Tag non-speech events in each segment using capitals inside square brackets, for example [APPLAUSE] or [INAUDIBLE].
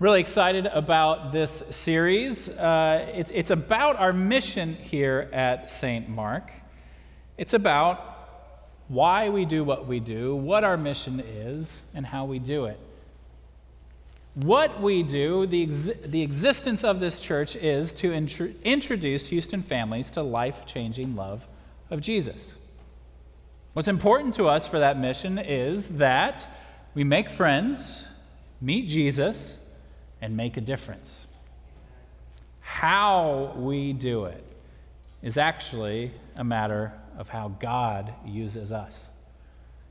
Really excited about this series. Uh, it's, it's about our mission here at St. Mark. It's about why we do what we do, what our mission is, and how we do it. What we do, the, ex- the existence of this church is to introduce Houston families to life changing love of Jesus. What's important to us for that mission is that we make friends, meet Jesus, and make a difference. How we do it is actually a matter of how God uses us.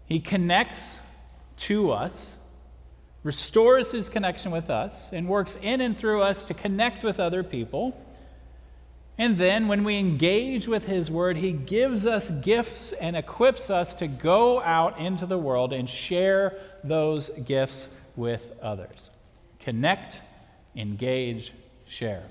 He connects to us, restores his connection with us, and works in and through us to connect with other people. And then, when we engage with His Word, He gives us gifts and equips us to go out into the world and share those gifts with others. Connect, engage, share.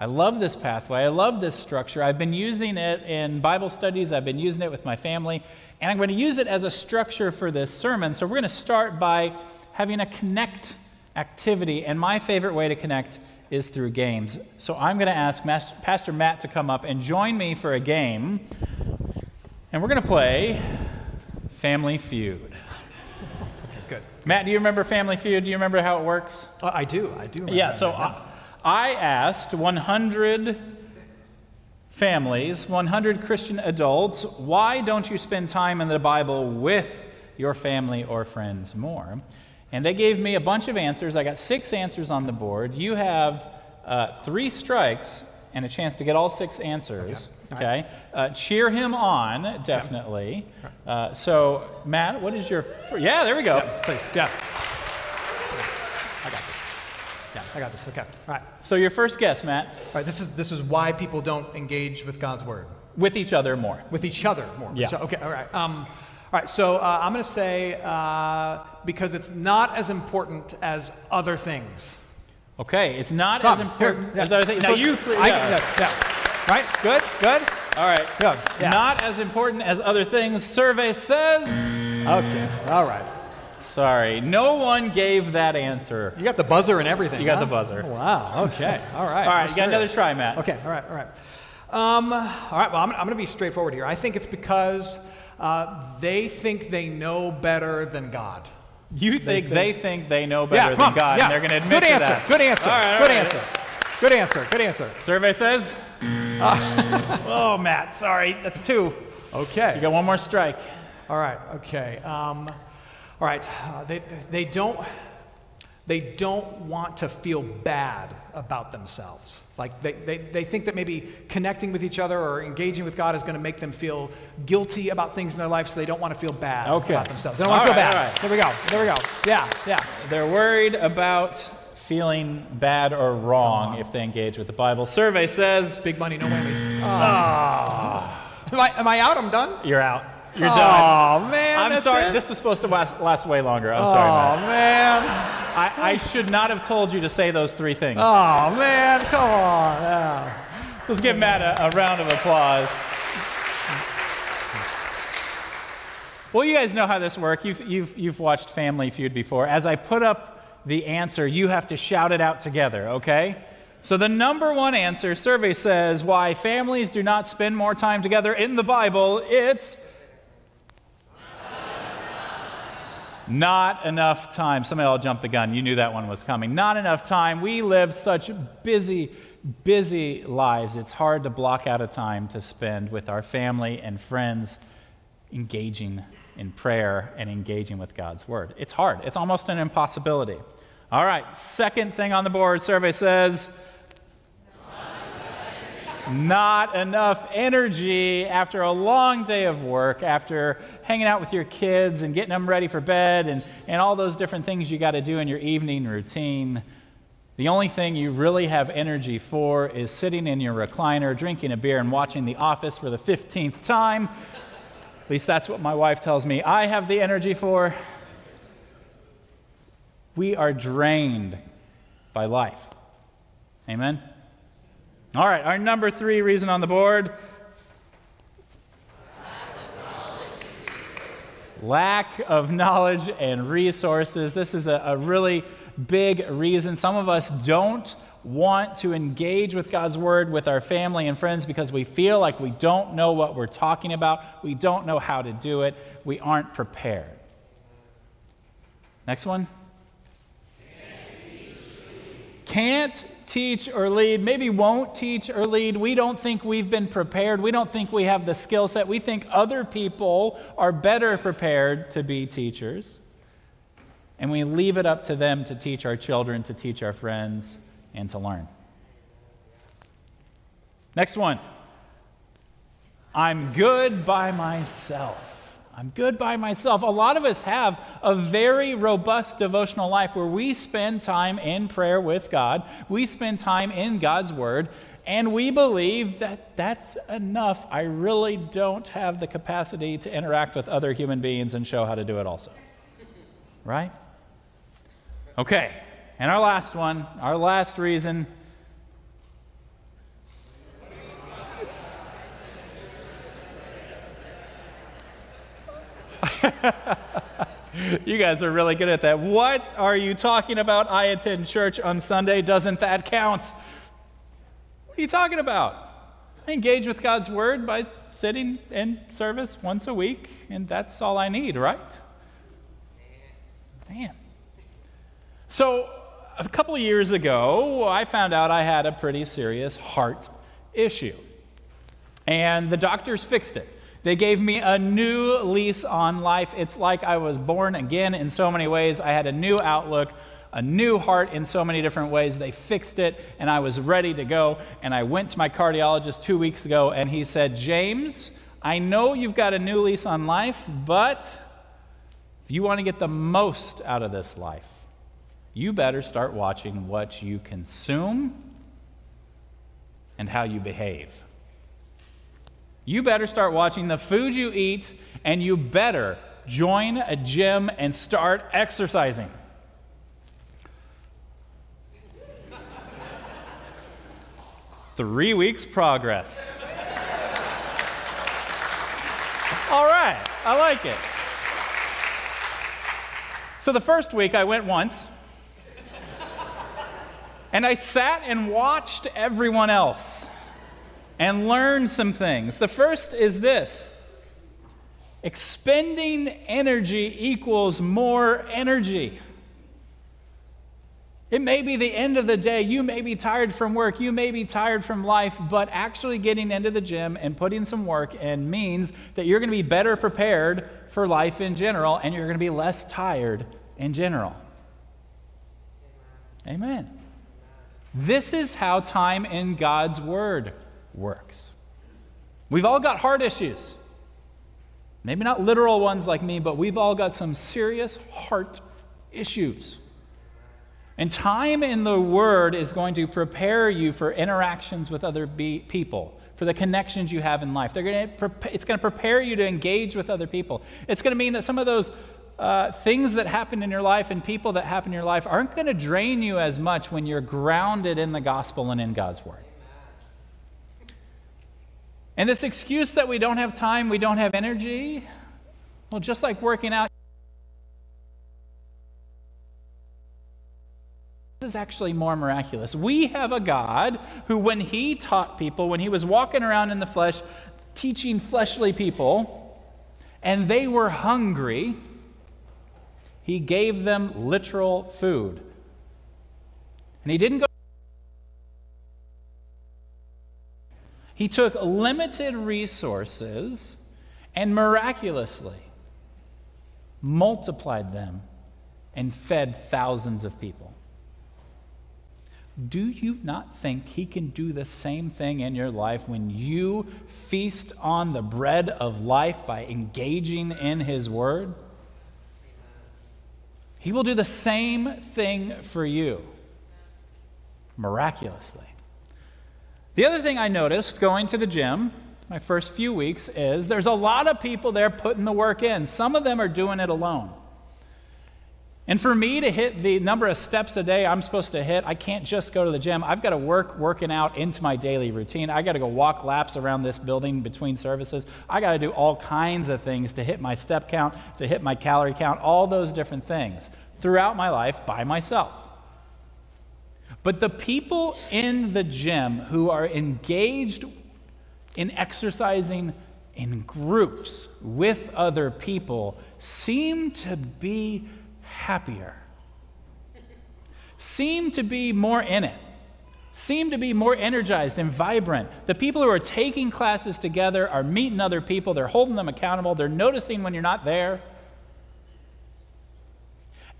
I love this pathway. I love this structure. I've been using it in Bible studies, I've been using it with my family, and I'm going to use it as a structure for this sermon. So, we're going to start by having a connect activity. And my favorite way to connect is through games. So, I'm going to ask Pastor Matt to come up and join me for a game. And we're going to play Family Feud. Matt, do you remember Family Feud? Do you remember how it works? Uh, I do. I do. Yeah, so I, I asked 100 families, 100 Christian adults, why don't you spend time in the Bible with your family or friends more? And they gave me a bunch of answers. I got six answers on the board. You have uh, three strikes and a chance to get all six answers. Okay. Okay? Uh, cheer him on, definitely. Uh, so, Matt, what is your. Yeah, there we go. Yeah, please. Yeah. I got this. Yeah, I got this. Okay. All right. So, your first guess, Matt. All right. This is this is why people don't engage with God's word. With each other more. With each other more. Yeah. So, okay. All right. Um, all right. So uh, I'm going to say uh, because it's not as important as other things. Okay. It's not Come, as important here, yeah. as other things. Now you. I, yeah. Right? Good? Good? All right. Good. Yeah. Not as important as other things, survey says. Okay. All right. Sorry. No one gave that answer. You got the buzzer and everything. You got huh? the buzzer. Oh, wow. Okay. [LAUGHS] All right. all right. You got another try, Matt. Okay. All right. All right. Um, all right. Well, I'm, I'm going to be straightforward here. I think it's because uh, they think they know better than God. You think they think they, think they know better yeah, than God, yeah. and they're going to admit Good answer. that. Good answer. All right, all Good right. answer. Good answer. Good answer. Survey says. [LAUGHS] oh, Matt, sorry, that's two. Okay. You got one more strike. All right. Okay. Um, all right. Uh, they, they don't they don't want to feel bad about themselves. Like they, they, they think that maybe connecting with each other or engaging with God is going to make them feel guilty about things in their life, so they don't want to feel bad okay. about themselves. They don't want to feel right, bad. There we go. There we go. Yeah, yeah. They're worried about feeling bad or wrong if they engage with the Bible. Survey says big money, no whammies. Oh. am, I, am I out? I'm done? You're out. You're oh, done. Oh, man. I'm sorry. It? This was supposed to last, last way longer. I'm oh, sorry, man. I, I, should not have told you to say those three things. Oh, man. Come on. Yeah. Let's give Matt a, a round of applause. Well, you guys know how this works. You've, you've, you've watched Family Feud before. As I put up the answer, you have to shout it out together, okay? So, the number one answer survey says why families do not spend more time together in the Bible, it's not enough time. Somebody all jumped the gun. You knew that one was coming. Not enough time. We live such busy, busy lives. It's hard to block out a time to spend with our family and friends engaging in prayer and engaging with God's Word. It's hard, it's almost an impossibility. All right, second thing on the board survey says not enough energy after a long day of work, after hanging out with your kids and getting them ready for bed and, and all those different things you got to do in your evening routine. The only thing you really have energy for is sitting in your recliner, drinking a beer, and watching The Office for the 15th time. At least that's what my wife tells me I have the energy for. We are drained by life. Amen? All right, our number three reason on the board lack of knowledge and resources. This is a, a really big reason. Some of us don't want to engage with God's word with our family and friends because we feel like we don't know what we're talking about, we don't know how to do it, we aren't prepared. Next one. Can't teach or lead, maybe won't teach or lead. We don't think we've been prepared. We don't think we have the skill set. We think other people are better prepared to be teachers. And we leave it up to them to teach our children, to teach our friends, and to learn. Next one. I'm good by myself. I'm good by myself. A lot of us have a very robust devotional life where we spend time in prayer with God, we spend time in God's Word, and we believe that that's enough. I really don't have the capacity to interact with other human beings and show how to do it also. Right? Okay, and our last one, our last reason [LAUGHS] you guys are really good at that. What are you talking about? I attend church on Sunday. Doesn't that count? What are you talking about? I engage with God's word by sitting in service once a week, and that's all I need, right? Man. So, a couple of years ago, I found out I had a pretty serious heart issue. And the doctors fixed it. They gave me a new lease on life. It's like I was born again in so many ways. I had a new outlook, a new heart in so many different ways. They fixed it, and I was ready to go. And I went to my cardiologist two weeks ago, and he said, James, I know you've got a new lease on life, but if you want to get the most out of this life, you better start watching what you consume and how you behave. You better start watching the food you eat, and you better join a gym and start exercising. Three weeks progress. All right, I like it. So the first week I went once, and I sat and watched everyone else and learn some things. The first is this expending energy equals more energy. It may be the end of the day. You may be tired from work. You may be tired from life, but actually getting into the gym and putting some work in means that you're going to be better prepared for life in general and you're going to be less tired in general. Amen. This is how time in God's Word works. We've all got heart issues. Maybe not literal ones like me, but we've all got some serious heart issues. And time in the Word is going to prepare you for interactions with other be- people, for the connections you have in life. To pre- it's going to prepare you to engage with other people. It's going to mean that some of those uh, things that happen in your life and people that happen in your life aren't going to drain you as much when you're grounded in the gospel and in God's Word. And this excuse that we don't have time, we don't have energy, well, just like working out, this is actually more miraculous. We have a God who, when he taught people, when he was walking around in the flesh, teaching fleshly people, and they were hungry, he gave them literal food. And he didn't go He took limited resources and miraculously multiplied them and fed thousands of people. Do you not think he can do the same thing in your life when you feast on the bread of life by engaging in his word? He will do the same thing for you miraculously. The other thing I noticed going to the gym my first few weeks is there's a lot of people there putting the work in. Some of them are doing it alone. And for me to hit the number of steps a day I'm supposed to hit, I can't just go to the gym. I've got to work working out into my daily routine. I got to go walk laps around this building between services. I got to do all kinds of things to hit my step count, to hit my calorie count, all those different things throughout my life by myself. But the people in the gym who are engaged in exercising in groups with other people seem to be happier, seem to be more in it, seem to be more energized and vibrant. The people who are taking classes together are meeting other people, they're holding them accountable, they're noticing when you're not there.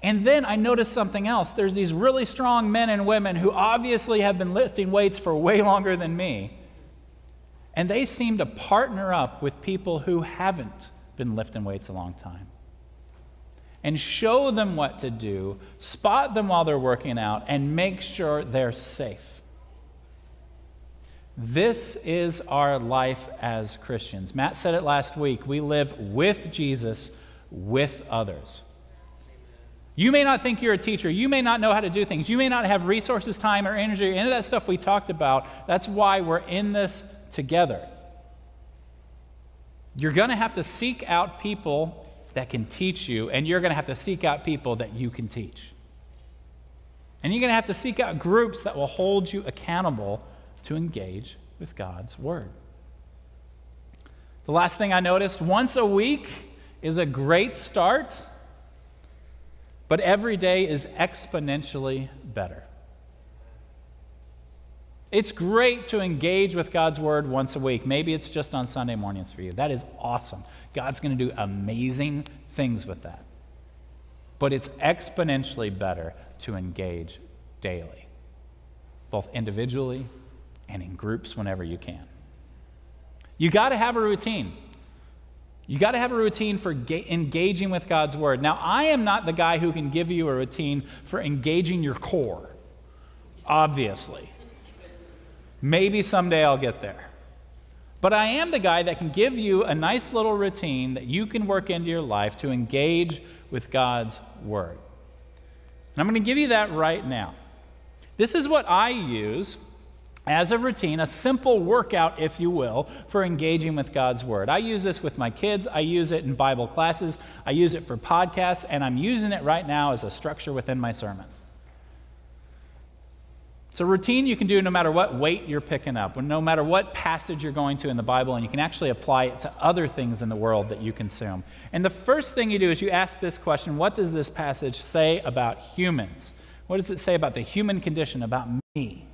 And then I noticed something else. There's these really strong men and women who obviously have been lifting weights for way longer than me. And they seem to partner up with people who haven't been lifting weights a long time. And show them what to do, spot them while they're working out, and make sure they're safe. This is our life as Christians. Matt said it last week. We live with Jesus, with others. You may not think you're a teacher. You may not know how to do things. You may not have resources, time, or energy, any of that stuff we talked about. That's why we're in this together. You're going to have to seek out people that can teach you, and you're going to have to seek out people that you can teach. And you're going to have to seek out groups that will hold you accountable to engage with God's Word. The last thing I noticed once a week is a great start but every day is exponentially better. It's great to engage with God's Word once a week. Maybe it's just on Sunday mornings for you. That is awesome. God's going to do amazing things with that. But it's exponentially better to engage daily, both individually and in groups whenever you can. You got to have a routine. You got to have a routine for ga- engaging with God's Word. Now, I am not the guy who can give you a routine for engaging your core, obviously. Maybe someday I'll get there. But I am the guy that can give you a nice little routine that you can work into your life to engage with God's Word. And I'm going to give you that right now. This is what I use as a routine, a simple workout, if you will, for engaging with God's Word. I use this with my kids, I use it in Bible classes, I use it for podcasts, and I'm using it right now as a structure within my sermon. It's a routine you can do no matter what weight you're picking up, no matter what passage you're going to in the Bible, and you can actually apply it to other things in the world that you consume. And the first thing you do is you ask this question What does this passage say about humans? What does it say about the human condition, about me?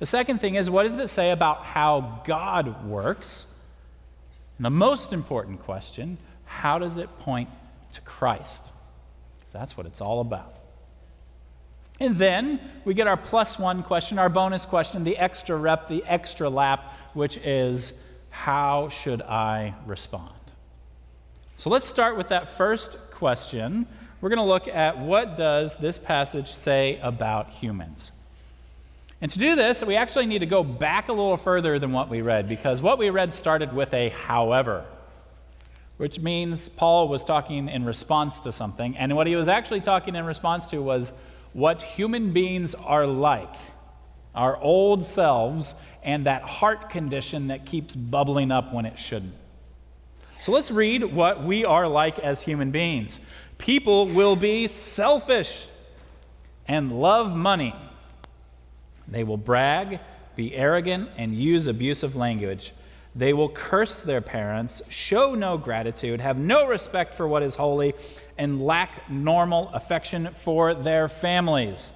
The second thing is, what does it say about how God works? And the most important question, how does it point to Christ? Because that's what it's all about. And then we get our plus one question, our bonus question, the extra rep, the extra lap, which is, how should I respond? So let's start with that first question. We're going to look at what does this passage say about humans? And to do this, we actually need to go back a little further than what we read, because what we read started with a however, which means Paul was talking in response to something. And what he was actually talking in response to was what human beings are like, our old selves, and that heart condition that keeps bubbling up when it shouldn't. So let's read what we are like as human beings. People will be selfish and love money they will brag, be arrogant, and use abusive language. They will curse their parents, show no gratitude, have no respect for what is holy, and lack normal affection for their families.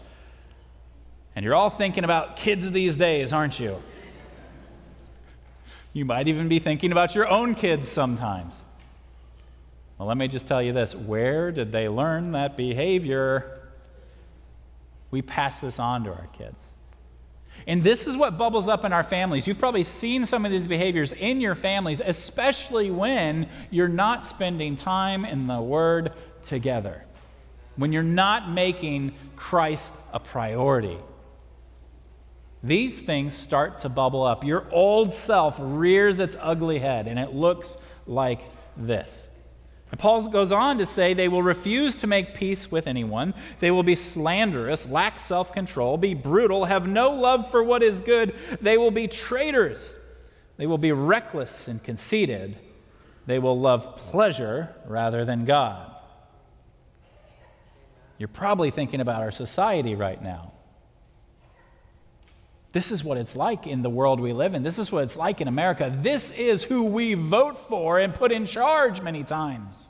And you're all thinking about kids these days, aren't you? You might even be thinking about your own kids sometimes. Well, let me just tell you this where did they learn that behavior? We pass this on to our kids. And this is what bubbles up in our families. You've probably seen some of these behaviors in your families, especially when you're not spending time in the Word together, when you're not making Christ a priority. These things start to bubble up. Your old self rears its ugly head, and it looks like this. And Paul goes on to say they will refuse to make peace with anyone. They will be slanderous, lack self control, be brutal, have no love for what is good. They will be traitors. They will be reckless and conceited. They will love pleasure rather than God. You're probably thinking about our society right now. This is what it's like in the world we live in. This is what it's like in America. This is who we vote for and put in charge many times.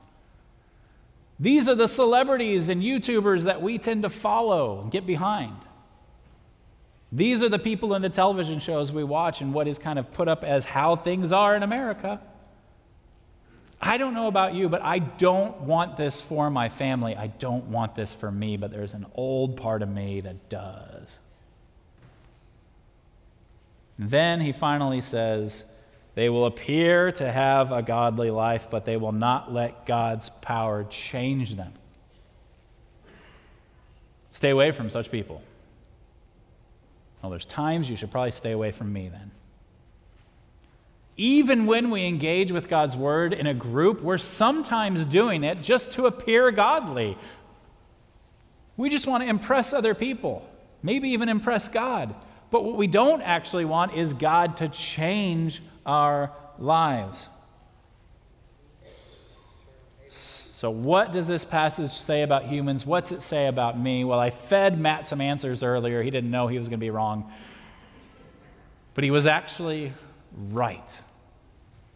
These are the celebrities and YouTubers that we tend to follow and get behind. These are the people in the television shows we watch and what is kind of put up as how things are in America. I don't know about you, but I don't want this for my family. I don't want this for me, but there's an old part of me that does. Then he finally says, They will appear to have a godly life, but they will not let God's power change them. Stay away from such people. Well, there's times you should probably stay away from me then. Even when we engage with God's word in a group, we're sometimes doing it just to appear godly. We just want to impress other people, maybe even impress God. But what we don't actually want is God to change our lives. So, what does this passage say about humans? What's it say about me? Well, I fed Matt some answers earlier. He didn't know he was going to be wrong. But he was actually right.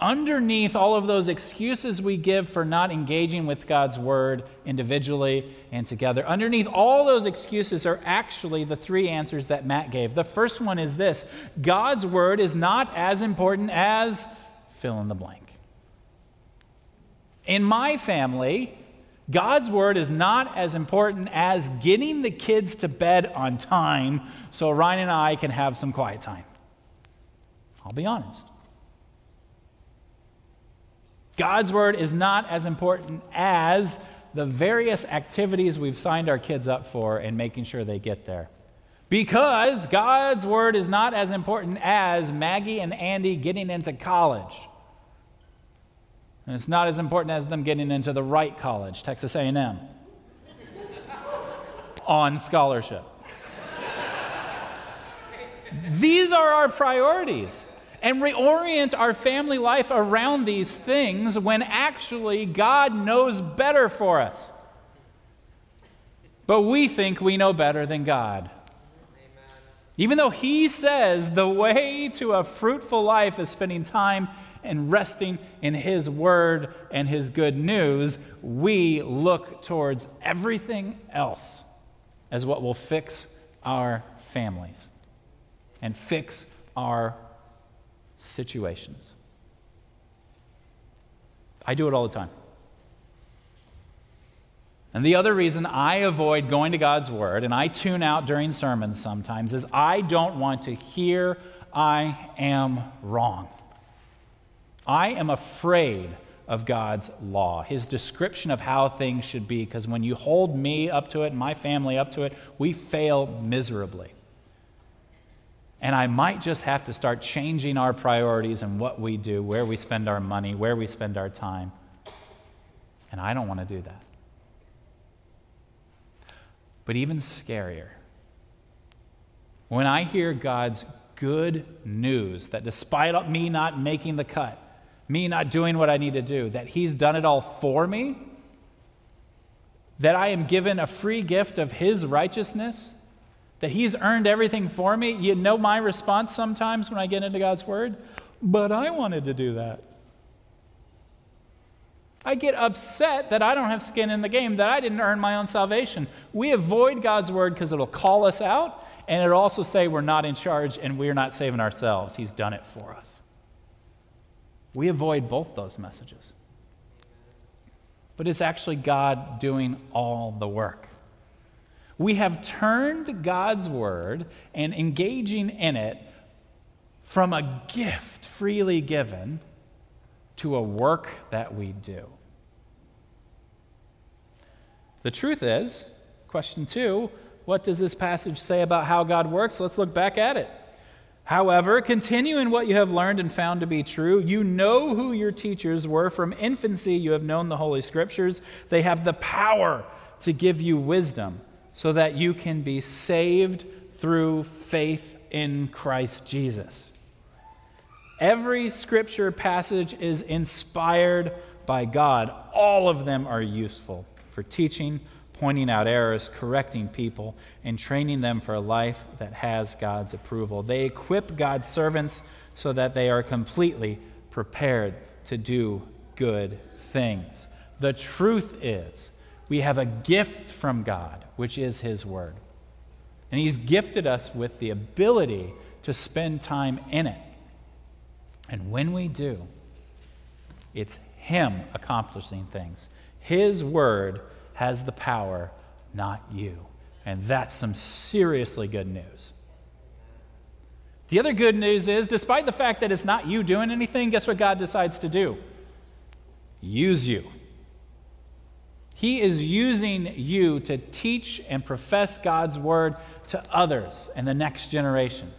Underneath all of those excuses we give for not engaging with God's word individually and together, underneath all those excuses are actually the three answers that Matt gave. The first one is this God's word is not as important as fill in the blank. In my family, God's word is not as important as getting the kids to bed on time so Ryan and I can have some quiet time. I'll be honest. God's word is not as important as the various activities we've signed our kids up for and making sure they get there. Because God's word is not as important as Maggie and Andy getting into college. And it's not as important as them getting into the right college, Texas A&M, on scholarship. These are our priorities and reorient our family life around these things when actually God knows better for us. But we think we know better than God. Amen. Even though He says the way to a fruitful life is spending time and resting in His Word and His good news, we look towards everything else as what will fix our families and fix our situations. I do it all the time. And the other reason I avoid going to God's Word and I tune out during sermons sometimes is I don't want to hear I am wrong. I am afraid of God's law, His description of how things should be, because when you hold me up to it and my family up to it, we fail miserably. And I might just have to start changing our priorities and what we do, where we spend our money, where we spend our time. And I don't want to do that. But even scarier, when I hear God's good news that despite me not making the cut, me not doing what I need to do, that He's done it all for me, that I am given a free gift of His righteousness that He's earned everything for me. You know my response sometimes when I get into God's Word? But I wanted to do that. I get upset that I don't have skin in the game, that I didn't earn my own salvation. We avoid God's Word because it'll call us out, and it'll also say we're not in charge and we're not saving ourselves. He's done it for us. We avoid both those messages. But it's actually God doing all the work. We have turned God's word and engaging in it from a gift freely given to a work that we do. The truth is, question two, what does this passage say about how God works? Let's look back at it. However, continue in what you have learned and found to be true. You know who your teachers were. From infancy, you have known the Holy Scriptures. They have the power to give you wisdom so that you can be saved through faith in Christ Jesus. Every scripture passage is inspired by God. All of them are useful for teaching, pointing out errors, correcting people, and training them for a life that has God's approval. They equip God's servants so that they are completely prepared to do good things. The truth is, we have a gift from God, which is His Word. And He's gifted us with the ability to spend time in it. And when we do, it's Him accomplishing things. His Word has the power, not you. And that's some seriously good news. The other good news is, despite the fact that it's not you doing anything, guess what God decides to do? Use you. He is using you to teach and profess God's word to others and the next generation.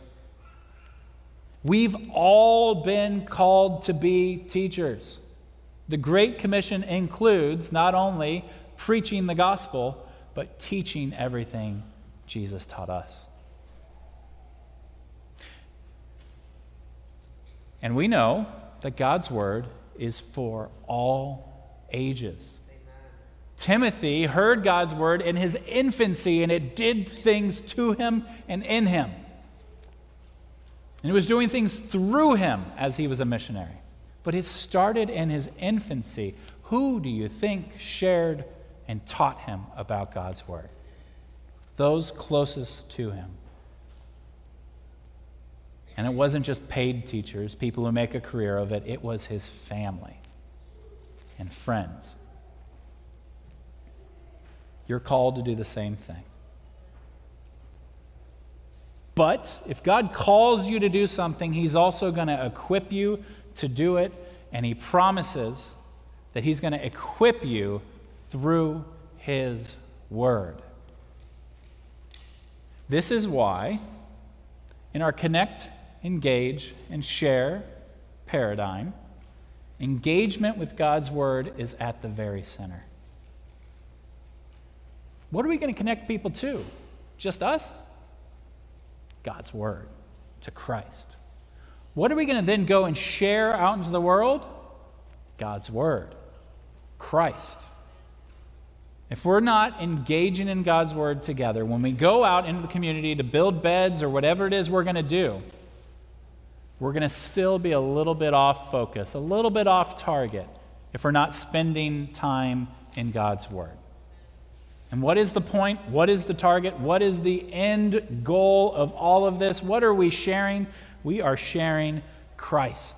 We've all been called to be teachers. The Great Commission includes not only preaching the gospel, but teaching everything Jesus taught us. And we know that God's word is for all ages. Timothy heard God's word in his infancy, and it did things to him and in him. And it was doing things through him as he was a missionary. But it started in his infancy. Who do you think shared and taught him about God's Word. Those closest to him. And it wasn't just paid teachers, people who make a career of it, it was his family and friends. You're called to do the same thing. But if God calls you to do something, He's also going to equip you to do it, and He promises that He's going to equip you through His Word. This is why, in our connect, engage, and share paradigm, engagement with God's Word is at the very center. What are we going to connect people to? Just us? God's Word, to Christ. What are we going to then go and share out into the world? God's Word, Christ. If we're not engaging in God's word together, when we go out into the community to build beds or whatever it is we're going to do, we're going to still be a little bit off focus, a little bit off target if we're not spending time in God's word. And what is the point? What is the target? What is the end goal of all of this? What are we sharing? We are sharing Christ.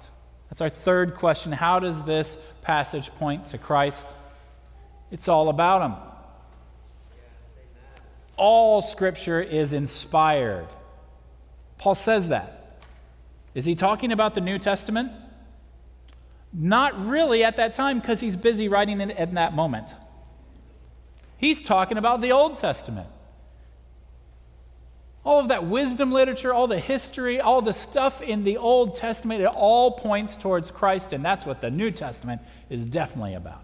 That's our third question. How does this passage point to Christ? It's all about Him. All Scripture is inspired. Paul says that. Is he talking about the New Testament? Not really at that time because he's busy writing it in that moment. He's talking about the Old Testament. All of that wisdom literature, all the history, all the stuff in the Old Testament, it all points towards Christ, and that's what the New Testament is definitely about.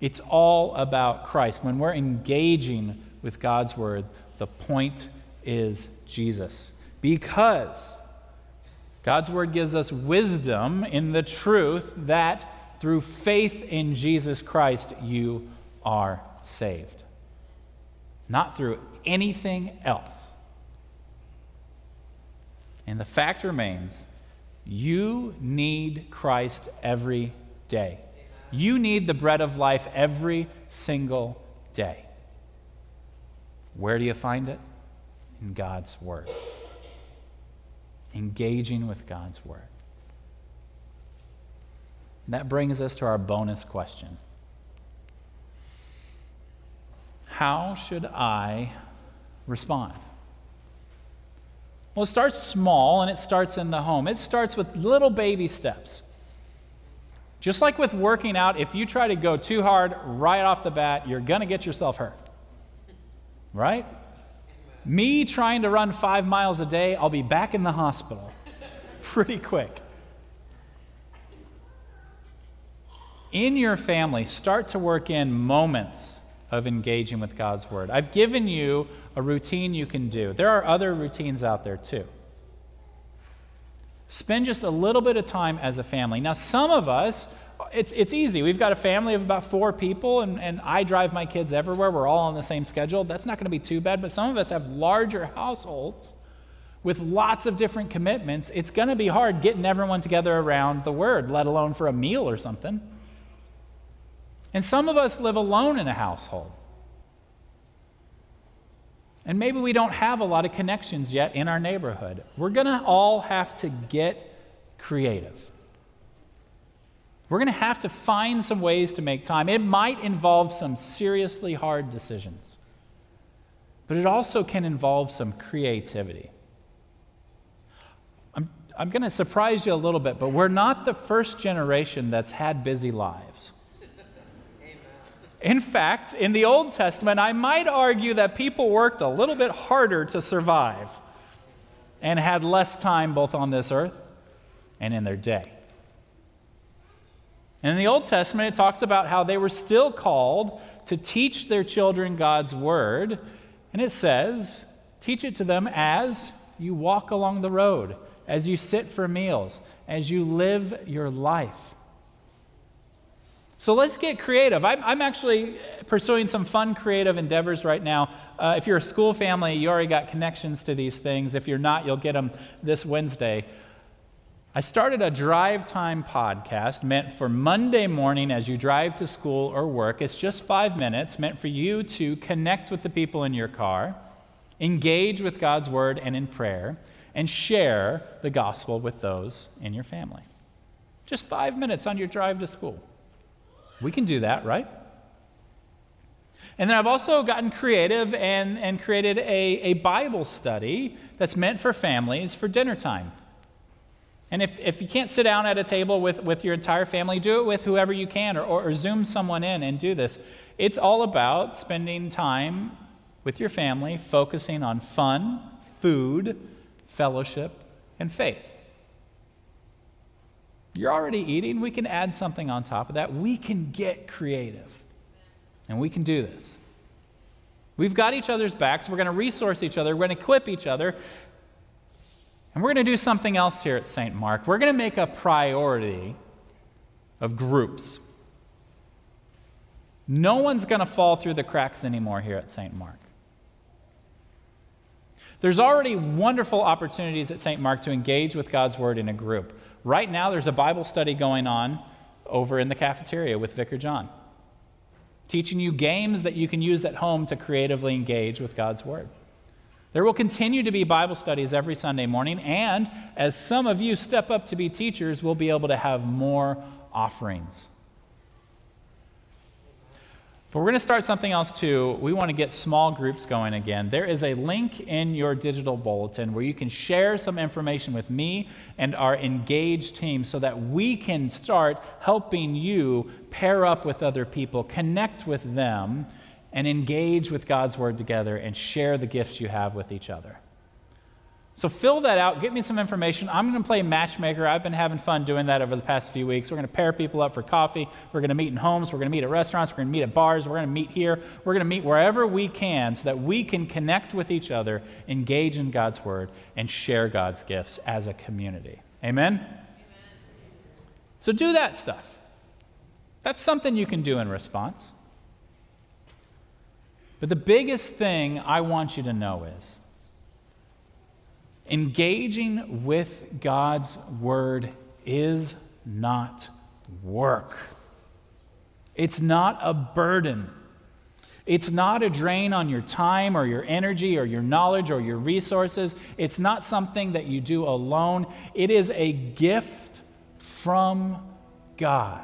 It's all about Christ. When we're engaging with God's word, the point is Jesus. Because God's word gives us wisdom in the truth that through faith in Jesus Christ, you are saved. Not through anything else. And the fact remains you need Christ every day. You need the bread of life every single day. Where do you find it? In God's Word. Engaging with God's Word. And that brings us to our bonus question How should I respond? Well, it starts small and it starts in the home. It starts with little baby steps. Just like with working out, if you try to go too hard right off the bat, you're going to get yourself hurt. Right? Me trying to run five miles a day, I'll be back in the hospital [LAUGHS] pretty quick. In your family, start to work in moments of engaging with God's Word. I've given you a routine you can do. There are other routines out there too. Spend just a little bit of time as a family. Now, some of us it's, it's easy. We've got a family of about four people, and, and I drive my kids everywhere. We're all on the same schedule. That's not going to be too bad. But some of us have larger households with lots of different commitments. It's going to be hard getting everyone together around the Word, let alone for a meal or something. And some of us live alone in a household. And maybe we don't have a lot of connections yet in our neighborhood. We're going to all have to get creative. We're going to have to find some ways to make time. It might involve some seriously hard decisions, but it also can involve some creativity. I'm, I'm going to surprise you a little bit, but we're not the first generation that's had busy lives. In fact, in the Old Testament, I might argue that people worked a little bit harder to survive and had less time both on this earth and in their day. In the Old Testament, it talks about how they were still called to teach their children God's word. And it says, teach it to them as you walk along the road, as you sit for meals, as you live your life. So let's get creative. I'm, I'm, actually pursuing some fun creative endeavors right now. Uh, if you're a school family, you already got connections to these things. If you're not, you'll get them this Wednesday. I started a drive time podcast meant for Monday morning as you drive to school or work. It's just five minutes, meant for you to connect with the people in your car, engage with God's word and in prayer, and share the gospel with those in your family. Just five minutes on your drive to school. We can do that, right? And then I've also gotten creative and, and created a, a Bible study that's meant for families for dinner time. And if, if you can't sit down at a table with, with your entire family, do it with whoever you can or, or, or Zoom someone in and do this. It's all about spending time with your family, focusing on fun, food, fellowship, and faith. You're already eating. We can add something on top of that. We can get creative. And we can do this. We've got each other's backs. We're going to resource each other. We're going to equip each other. And we're going to do something else here at St. Mark. We're going to make a priority of groups. No one's going to fall through the cracks anymore here at St. Mark. There's already wonderful opportunities at St. Mark to engage with God's Word in a group. Right now, there's a Bible study going on over in the cafeteria with Vicar John, teaching you games that you can use at home to creatively engage with God's Word. There will continue to be Bible studies every Sunday morning, and as some of you step up to be teachers, we'll be able to have more offerings. But we're going to start something else too. We want to get small groups going again. There is a link in your digital bulletin where you can share some information with me and our engaged team so that we can start helping you pair up with other people, connect with them, and engage with God's Word together and share the gifts you have with each other. So fill that out, get me some information. I'm going to play matchmaker. I've been having fun doing that over the past few weeks. We're going to pair people up for coffee. We're going to meet in homes. We're going to meet at restaurants. We're going to meet at bars. We're going to meet here. We're going to meet wherever we can so that we can connect with each other, engage in God's word, and share God's gifts as a community. Amen? Amen. So do that stuff. That's something you can do in response. But the biggest thing I want you to know is Engaging with God's word is not work. It's not a burden. It's not a drain on your time or your energy or your knowledge or your resources. It's not something that you do alone. It is a gift from God.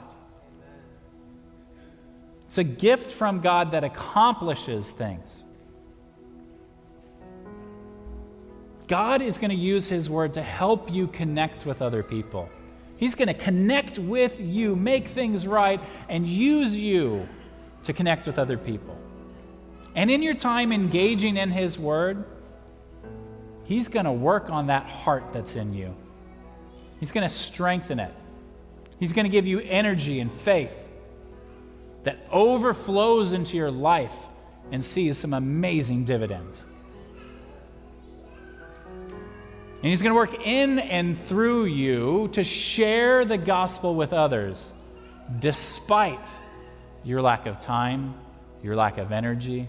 It's a gift from God that accomplishes things. God is going to use His Word to help you connect with other people. He's going to connect with you, make things right, and use you to connect with other people. And in your time engaging in His Word, He's going to work on that heart that's in you. He's going to strengthen it. He's going to give you energy and faith that overflows into your life and sees some amazing dividends. And He's going to work in and through you to share the gospel with others. despite your lack of time, your lack of energy,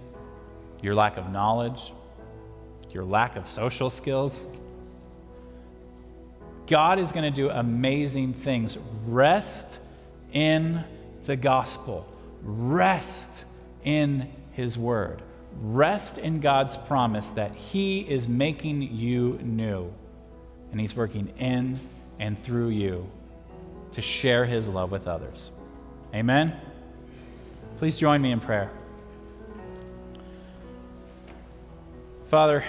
your lack of knowledge, your lack of social skills. God is going to do amazing things. Rest in the gospel, rest in His word, rest in God's promise that He is making you new, and He's working in and through you to share His love with others. Amen. Please join me in prayer. Father,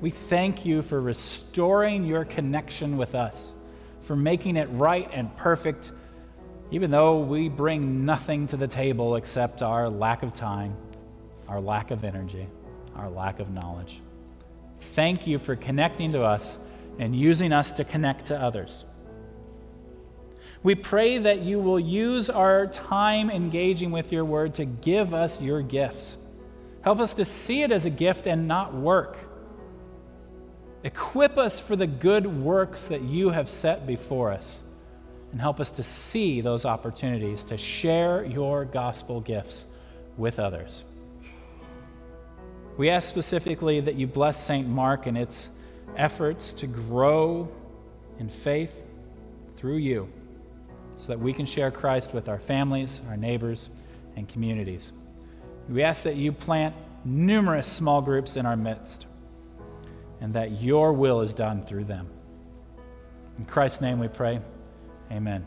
we thank you for restoring your connection with us, for making it right and perfect, even though we bring nothing to the table except our lack of time, our lack of energy, our lack of knowledge. Thank you for connecting to us and using us to connect to others. We pray that you will use our time engaging with your word to give us your gifts. Help us to see it as a gift and not work. Equip us for the good works that you have set before us. And help us to see those opportunities to share your gospel gifts with others. We ask specifically that you bless St. Mark and its efforts to grow in faith through you so that we can share Christ with our families, our neighbors, and communities. We ask that you plant numerous small groups in our midst and that your will is done through them. In Christ's name we pray. Amen.